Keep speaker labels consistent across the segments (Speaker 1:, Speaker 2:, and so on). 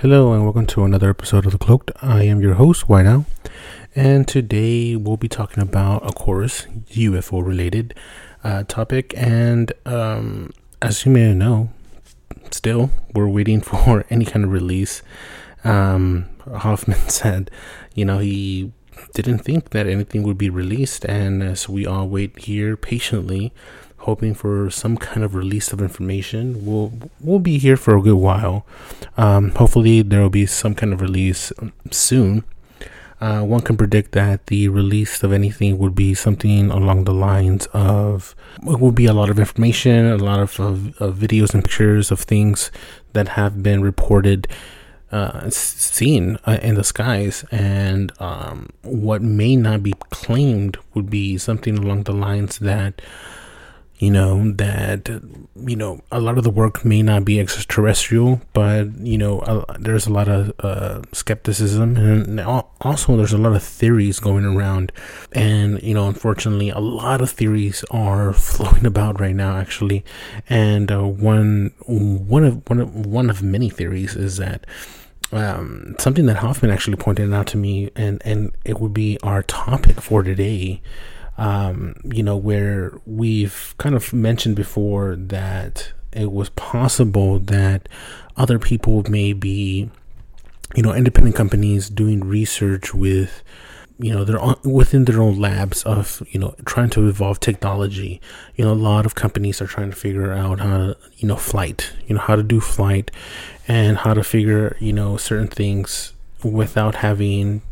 Speaker 1: Hello and welcome to another episode of The Cloaked. I am your host, White Owl, and today we'll be talking about, of course, UFO related uh, topic. And um, as you may know, still we're waiting for any kind of release. Um, Hoffman said, you know, he didn't think that anything would be released, and as we all wait here patiently, hoping for some kind of release of information, we'll we'll be here for a good while. Um, hopefully, there will be some kind of release soon. Uh, one can predict that the release of anything would be something along the lines of it will be a lot of information, a lot of, of, of videos and pictures of things that have been reported, uh, seen uh, in the skies, and um, what may not be claimed would be something along the lines that you know that you know a lot of the work may not be extraterrestrial but you know there's a lot of uh, skepticism and also there's a lot of theories going around. And you know unfortunately a lot of theories are flowing about right now actually. And uh, one one of one of one of many theories is that um, something that Hoffman actually pointed out to me and and it would be our topic for today um, you know, where we've kind of mentioned before that it was possible that other people may be, you know, independent companies doing research with, you know, they're within their own labs of, you know, trying to evolve technology. You know, a lot of companies are trying to figure out how to, you know, flight, you know, how to do flight and how to figure, you know, certain things without having,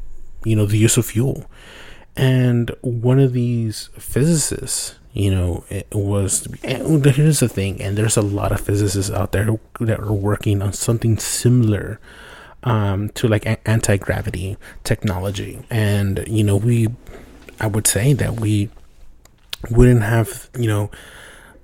Speaker 1: you know, the use of fuel and one of these physicists, you know, it was here's the thing, and there's a lot of physicists out there that are working on something similar um, to like anti gravity technology, and you know, we, I would say that we wouldn't have, you know,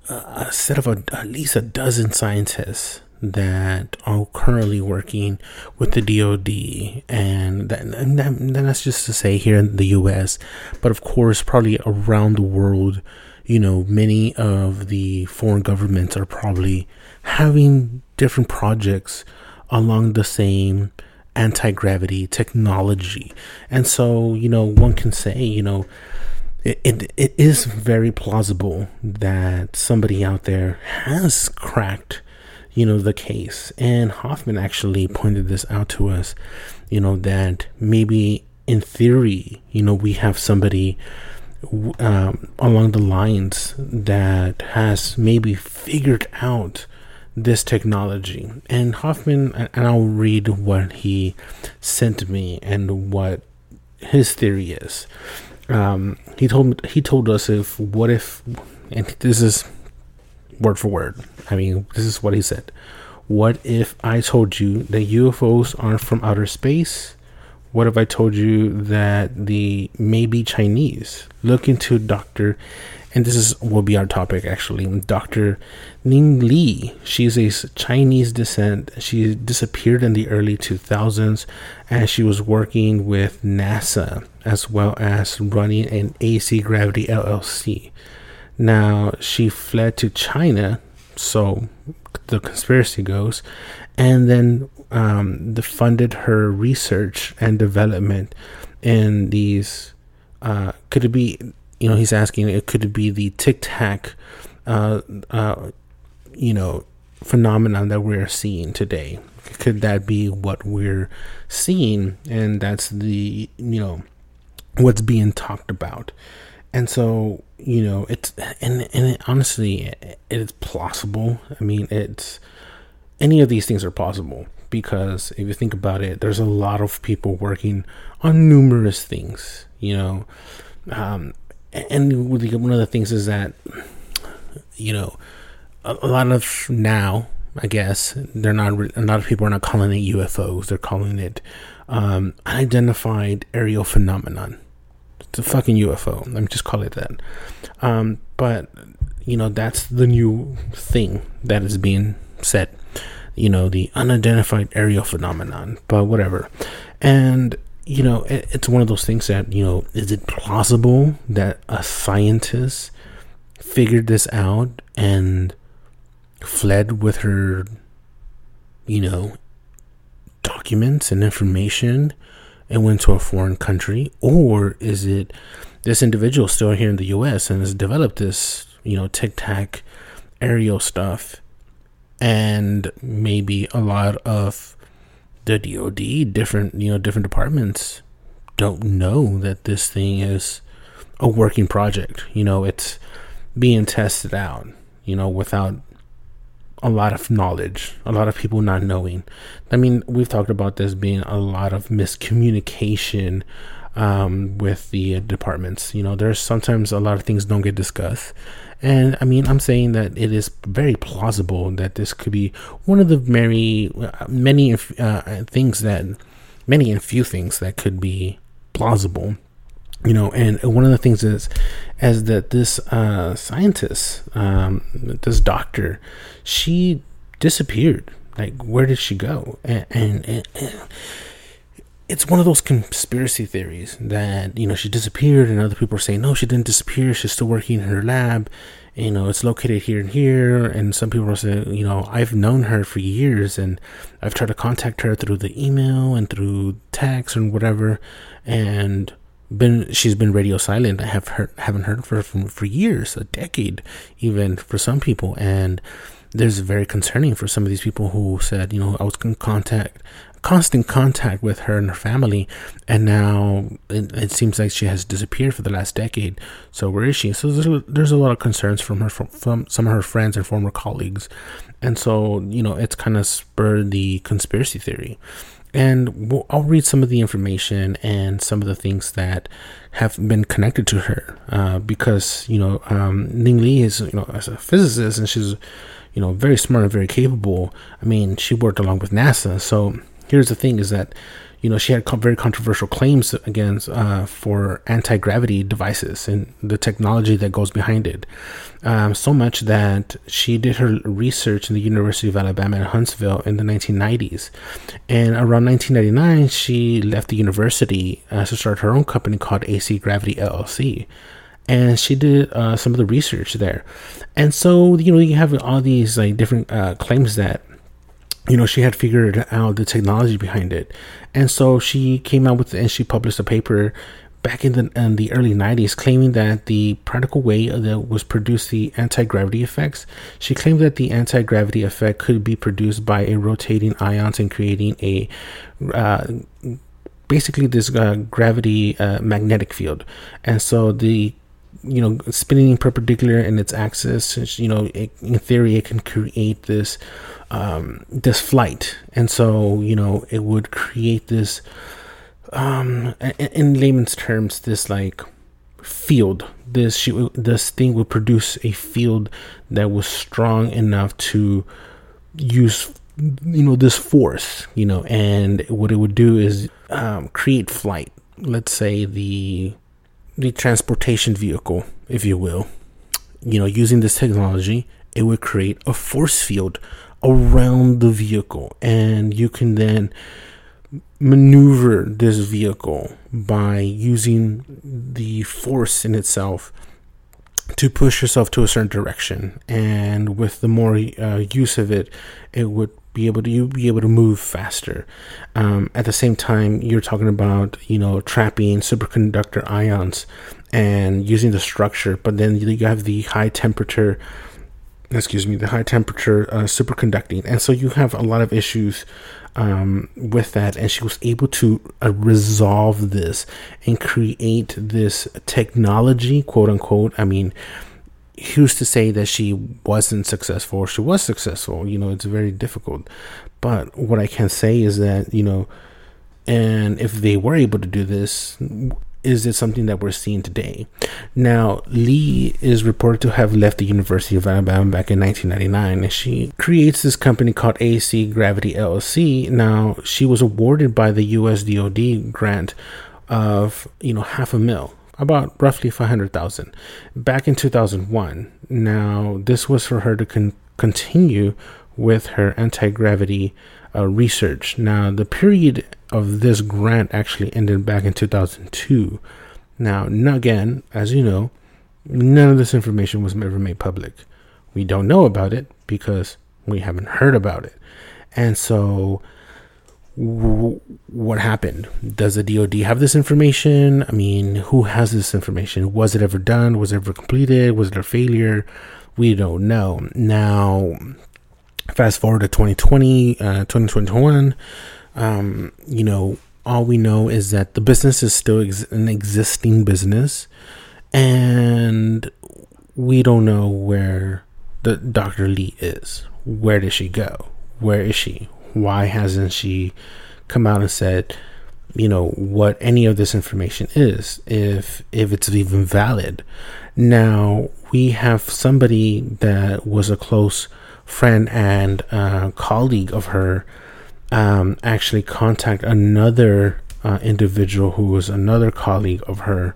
Speaker 1: a set of a, at least a dozen scientists that are currently working with the DoD, and, that, and, that, and that's just to say here in the U.S., but of course, probably around the world. You know, many of the foreign governments are probably having different projects along the same anti gravity technology, and so you know, one can say, you know. It, it, it is very plausible that somebody out there has cracked you know, the case. And Hoffman actually pointed this out to us, you know, that maybe in theory, you know, we have somebody um, along the lines that has maybe figured out this technology. And Hoffman, and I'll read what he sent me and what his theory is. Um, he told he told us if what if, and this is word for word. I mean, this is what he said. What if I told you that UFOs aren't from outer space? What if I told you that the maybe Chinese? Look into Dr. And this is will be our topic actually. Dr. Ning Li. She's a Chinese descent. She disappeared in the early 2000s as she was working with NASA as well as running an AC Gravity LLC. Now, she fled to China, so the conspiracy goes, and then um, the funded her research and development in these. Uh, could it be, you know, he's asking, it could it be the tic tac, uh, uh, you know, phenomenon that we're seeing today? Could that be what we're seeing? And that's the, you know, what's being talked about and so you know it's and and it, honestly it, it's plausible. I mean it's any of these things are possible because if you think about it there's a lot of people working on numerous things you know? Um, and one of the things is that you know a, a lot of now i guess they're not a lot of people are not calling it ufos they're calling it um, unidentified aerial phenomenon A fucking UFO. Let me just call it that. Um, but you know that's the new thing that is being said. You know the unidentified aerial phenomenon, but whatever. And you know it, it's one of those things that you know is it plausible that a scientist figured this out and fled with her, you know, documents and information and went to a foreign country? Or is it this individual still here in the US and has developed this, you know, tic tac aerial stuff and maybe a lot of the DoD, different, you know, different departments don't know that this thing is a working project. You know, it's being tested out, you know, without a lot of knowledge, a lot of people not knowing. I mean, we've talked about this being a lot of miscommunication um, with the departments. You know, there's sometimes a lot of things don't get discussed. And I mean, I'm saying that it is very plausible that this could be one of the very many uh, things that, many and few things that could be plausible you know and one of the things is as that this uh, scientist um, this doctor she disappeared. Like where did she go? And, and, and, it's one of those conspiracy theories that you know she disappeared and other people are saying no she didn't disappear. She's still working in her lab. You know it's located here and here. And some people are saying you know i've known her for years and i've tried to contact her through the email and through text and whatever. And been she's been radio silent. I have heard haven't heard from her for, for years, a decade, even for some people, and there's very concerning for some of these people who said, you know, I was in contact, constant contact with her and her family, and now it, it seems like she has disappeared for the last decade. So where is she? So there's a, there's a lot of concerns from her from, from some of her friends and former colleagues, and so you know it's kind of spurred the conspiracy theory and we'll, I'll read some of the information and some of the things that have been connected to her uh, because you know um, Ning Li is you know as a physicist and she's you know very smart and very capable. I mean she worked along with NASA. So here's the thing: is that you know, she had very controversial claims against uh, for anti gravity devices and the technology that goes behind it. Um, so much that she did her research in the University of Alabama at Huntsville in the 1990s. And around 1999, she left the university uh, to start her own company called AC Gravity LLC and she did uh, some of the research there. And so, you know, you have all these like different uh, claims that you know, she had figured out the technology behind it. And so she came out with, and she published a paper back in the, in the early 90s claiming that the practical way that was produced the anti-gravity effects she claimed that the anti-gravity effect could be produced by a rotating ions and creating a uh, basically this uh, gravity uh, magnetic field and so the you know spinning perpendicular in its axis you know it, in theory it can create this um, this flight, and so you know it would create this, um, in layman's terms, this like field. This she, this thing would produce a field that was strong enough to use you know this force you know. And what it would do is um, create flight. Let's say the the transportation vehicle if you will you know using this technology it would create a force field around the vehicle. And you can then maneuver this vehicle by using the force in itself to push yourself to a certain direction. And with the more uh, use of it it would be able to you be able to move faster um, at the same time you're talking about you know trapping superconductor ions and using the structure but then you have the high temperature excuse me, the high temperature uh, superconducting. And so you have a lot of issues um, with that. And she was able to uh, resolve this and create this technology, quote unquote. I mean, who's to say that she wasn't successful or she was successful? You know, it's very difficult. But what I can say is that, you know, and if they were able to do this, is it something that we're seeing today? Now, Li is reported to have left the University of Alabama back in 1999, and she creates this company called AC Gravity LLC. Now, she was awarded by the US DoD grant of you know half a mil, about roughly 500,000 back in 2001. Now, this was for her to con- continue with her anti gravity uh, research. Now, the period of this grant actually ended back in 2002. Now, again, as you know, none of this information was ever made public. We don't know about it because we haven't heard about it. And so, what happened? Does the DoD have this information? I mean, who has this information? Was it ever done? Was it ever completed? Was it a failure? We don't know. Now, fast forward to 2020, uh, 2021, um, you know, all we know is that the business is still ex- an existing business, and we don't know where the Dr. Li is. Where did she go? Where is she? Why hasn't she come out and said, you know, what any of this information is, if if it's even valid? Now we have somebody that was a close friend and uh, colleague of her um, actually contact another uh, individual who was another colleague of her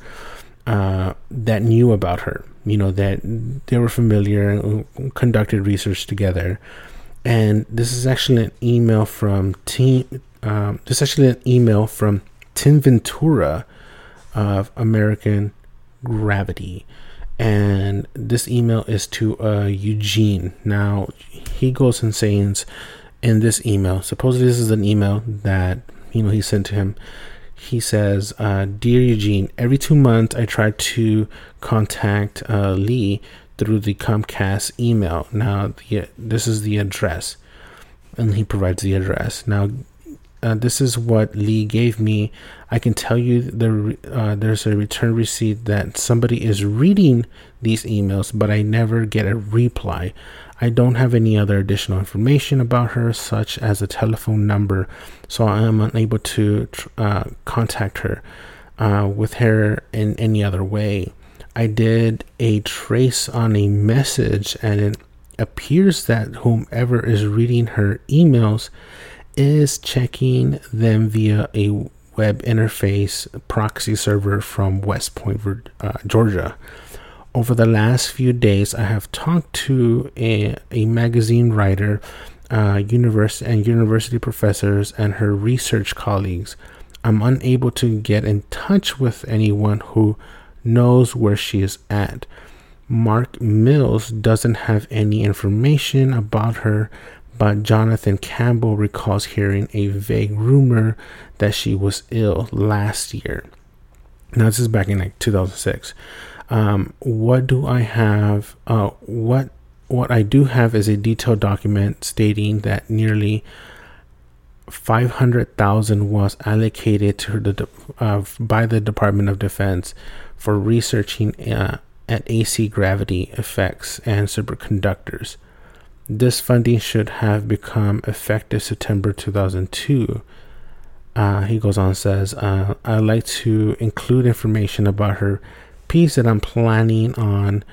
Speaker 1: uh, that knew about her. You know that they were familiar and conducted research together. And this is actually an email from Team. Um, this is actually an email from Tim Ventura of American Gravity and this email is to uh, Eugene. Now he goes and says in this email, supposedly this is an email that you know he sent to him. He says, uh, "Dear Eugene, every two months I try to contact uh, Li through the Comcast email. Now the, this is the address, and he provides the address. Now uh, this is what Li gave me. I can tell you the uh, there's a return receipt that somebody is reading these emails, but I never get a reply. I don't have any other additional information about her, such as a telephone number, so I am unable to uh, contact her uh, with her in any other way. I did a trace on a message, and it appears that whomever is reading her emails is checking them via a web interface proxy server from West Point, uh, Georgia. Over the last few days, I have talked to a, a magazine writer, uh, and university professors, and her research colleagues. I'm unable to get in touch with anyone who knows where she is at. Marc Millis doesn't have any information about her but Jonathan Campbell recalls hearing a vague rumor that she was ill last year. Now, this is back in like 2006. Um, what do I have? Uh, what what I do have is a detailed document stating that nearly 500,000 was allocated to the uh, by the Department of Defense for researching uh, at AC gravity effects and superconductors. This funding should have become effective September 2002. Uh, he goes on and says, uh, I'd like to include information about her piece that I'm planning on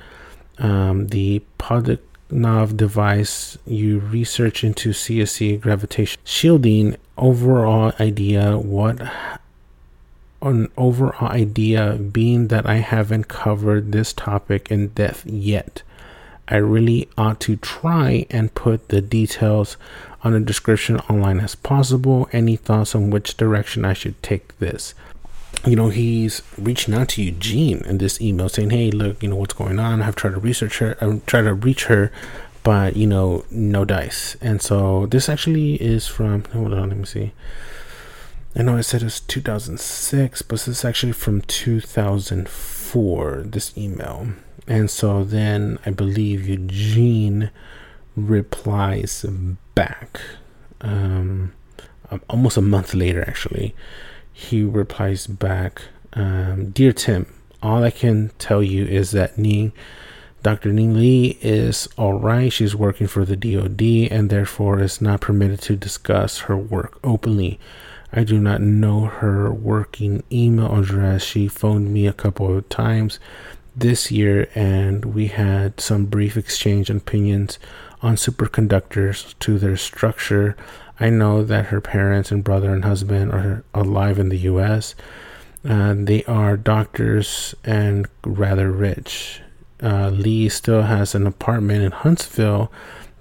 Speaker 1: um, the Podkletnov device you research into CSC gravitation shielding. Overall idea, what an overall idea being that I haven't covered this topic in depth yet. I really ought to try and put the details on the description online as possible. Any thoughts on which direction I should take this? You know, he's reaching out to Eugene in this email saying, Hey, look, you know, what's going on? I've tried to research her, I've tried to reach her, but, you know, no dice. And so this actually is from, hold on, let me see. I know I said it was 2006, but this is actually from 2004, this email. And so then I believe Eugene replies back. Um, almost a month later, actually, he replies back um, Dear Tim, all I can tell you is that Ning, Dr. Ning Li is alright. She's working for the DoD and therefore is not permitted to discuss her work openly. I do not know her working email address. She phoned me a couple of times this year, and we had some brief exchange of opinions on superconductors to their structure. I know that her parents and brother and husband are alive in the US, they are doctors and rather rich. Uh, Li still has an apartment in Huntsville,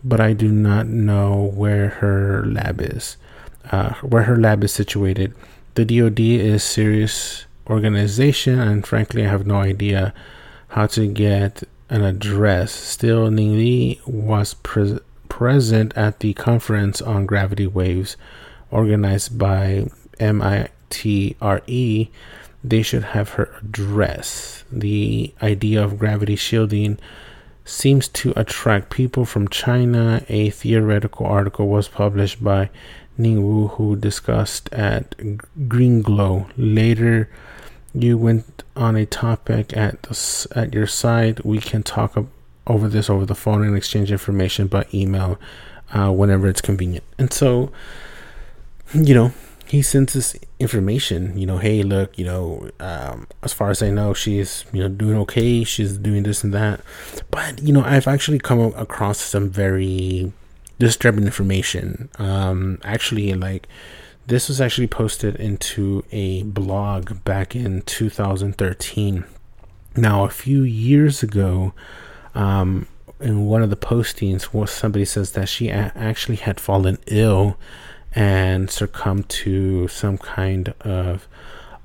Speaker 1: but I do not know where her lab is. Uh, where her lab is situated. The DoD is serious organization, and frankly, I have no idea how to get an address. Still, Ning Li was pre- present at the conference on gravity waves organized by MITRE. They should have her address. The idea of gravity shielding seems to attract people from China. A theoretical article was published by Ning Wu, who discussed at Green Glow. Later, you went on a topic at the, at your site. We can talk over this over the phone and exchange information by email uh, whenever it's convenient. And so, you know, he sends this information. You know, hey, look, you know, um, as far as I know, she's you know doing okay. She's doing this and that. But you know, I've actually come across some very disturbing information. Um, actually, like this was actually posted into a blog back in 2013. Now, a few years ago, um, in one of the postings, was somebody says that she a- actually had fallen ill and succumbed to some kind of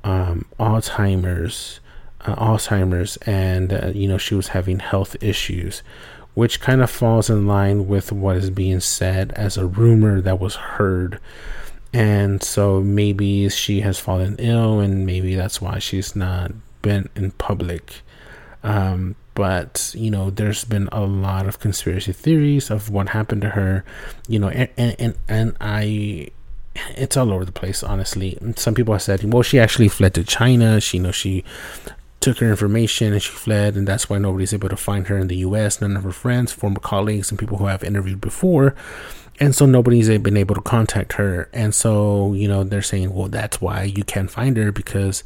Speaker 1: um, Alzheimer's, uh, Alzheimer's, and uh, you know she was having health issues, which kind of falls in line with what is being said as a rumor that was heard. And so maybe she has fallen ill and maybe that's why she's not been in public. Um, but you know there's been a lot of conspiracy theories of what happened to her you know and and and, i it's all over the place honestly. Some people have said well she actually fled to china. She you know she took her information and she fled and that's why nobody's able to find her in the us none of her friends former colleagues and people who I've interviewed before. And so nobody's been able to contact her. And so you know they're saying well that's why you can't find her because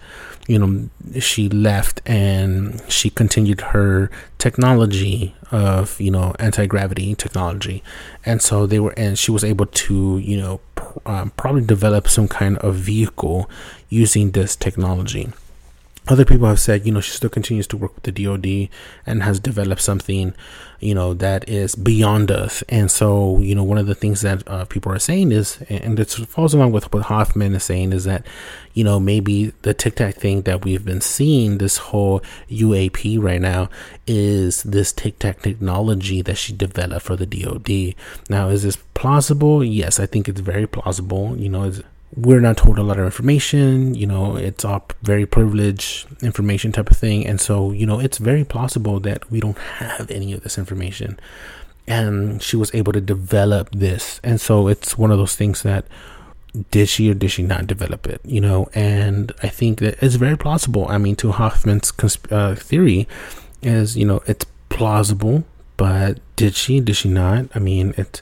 Speaker 1: you know she left and she continued her technology of you know anti-gravity technology. And so they were and she was able to you know um, probably develop some kind of vehicle using this technology other people have said, you know, she still continues to work with the DoD and has developed something, you know, that is beyond us. And so, you know, one of the things that uh, people are saying is, and it falls along with what Hoffman is saying, is that, you know, maybe the Tic Tac thing that we've been seeing, this whole UAP right now, is this Tic Tac technology that she developed for the DoD. Now, is this plausible? Yes, I think it's very plausible. You know, we're not told a lot of information you know it's all very privileged information type of thing. And so you know it's very plausible that we don't have any of this information. And she was able to develop this. And so it's one of those things that did she or did she not develop it you know? And i think that it's very plausible. I mean to hoffman's consp- uh, theory is you know it's plausible but did she did she not? I mean it's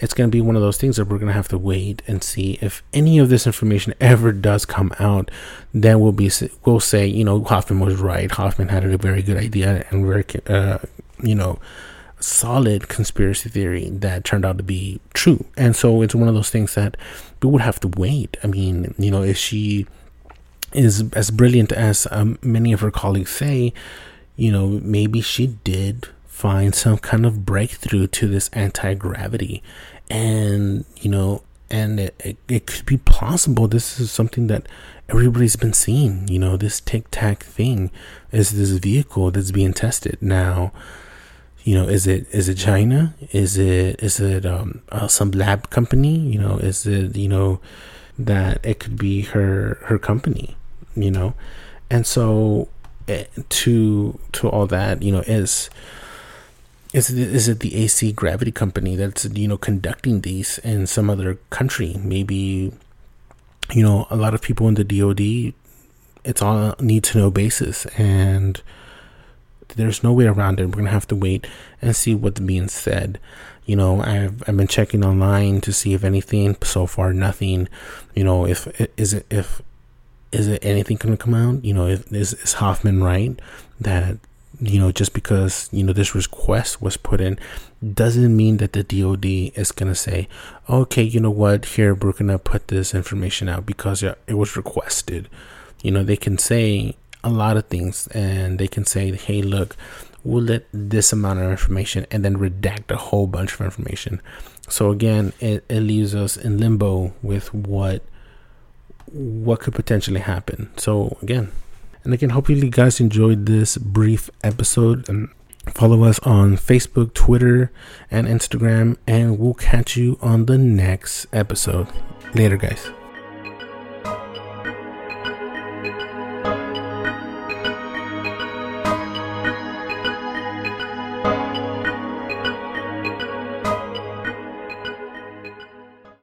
Speaker 1: it's going to be one of those things that we're going to have to wait and see if any of this information ever does come out. Then we'll be we'll say you know Hoffman was right. Hoffman had a very good idea and very uh, you know solid conspiracy theory that turned out to be true. And so it's one of those things that we would have to wait. I mean, you know, if she is as brilliant as um, many of her colleagues say, you know, maybe she did find some kind of breakthrough to this anti-gravity. And you know and it, it, it, could be possible this is something that everybody's been seeing. You know this tic tac thing is this vehicle that's being tested. Now you know is it is it china? Is it is it um uh, some lab company? You know is it you know that it could be her her company you know? And so it, eh, to to all that you know is is it, is it the AC Gravity Company that's you know conducting these in some other country? Maybe you know a lot of people in the DoD. It's on a need to know basis, and there's no way around it. We're gonna have to wait and see what's being said. You know, I've I've been checking online to see if anything. So far, nothing. You know, if is it if is it anything gonna come out? You know, if is is Hoffman right that you know, just because, you know, this request was put in doesn't mean that the DOD is going to say, okay, you know what, here, we're going to put this information out because it was requested. You know, they can say a lot of things and they can say, hey, look, we'll let this amount of information and then redact a whole bunch of information. So again, it, it leaves us in limbo with what what could potentially happen. So again, and again, hopefully you guys enjoyed this brief episode and follow us on Facebook, Twitter, and Instagram, and we'll catch you on the next episode. Later, guys.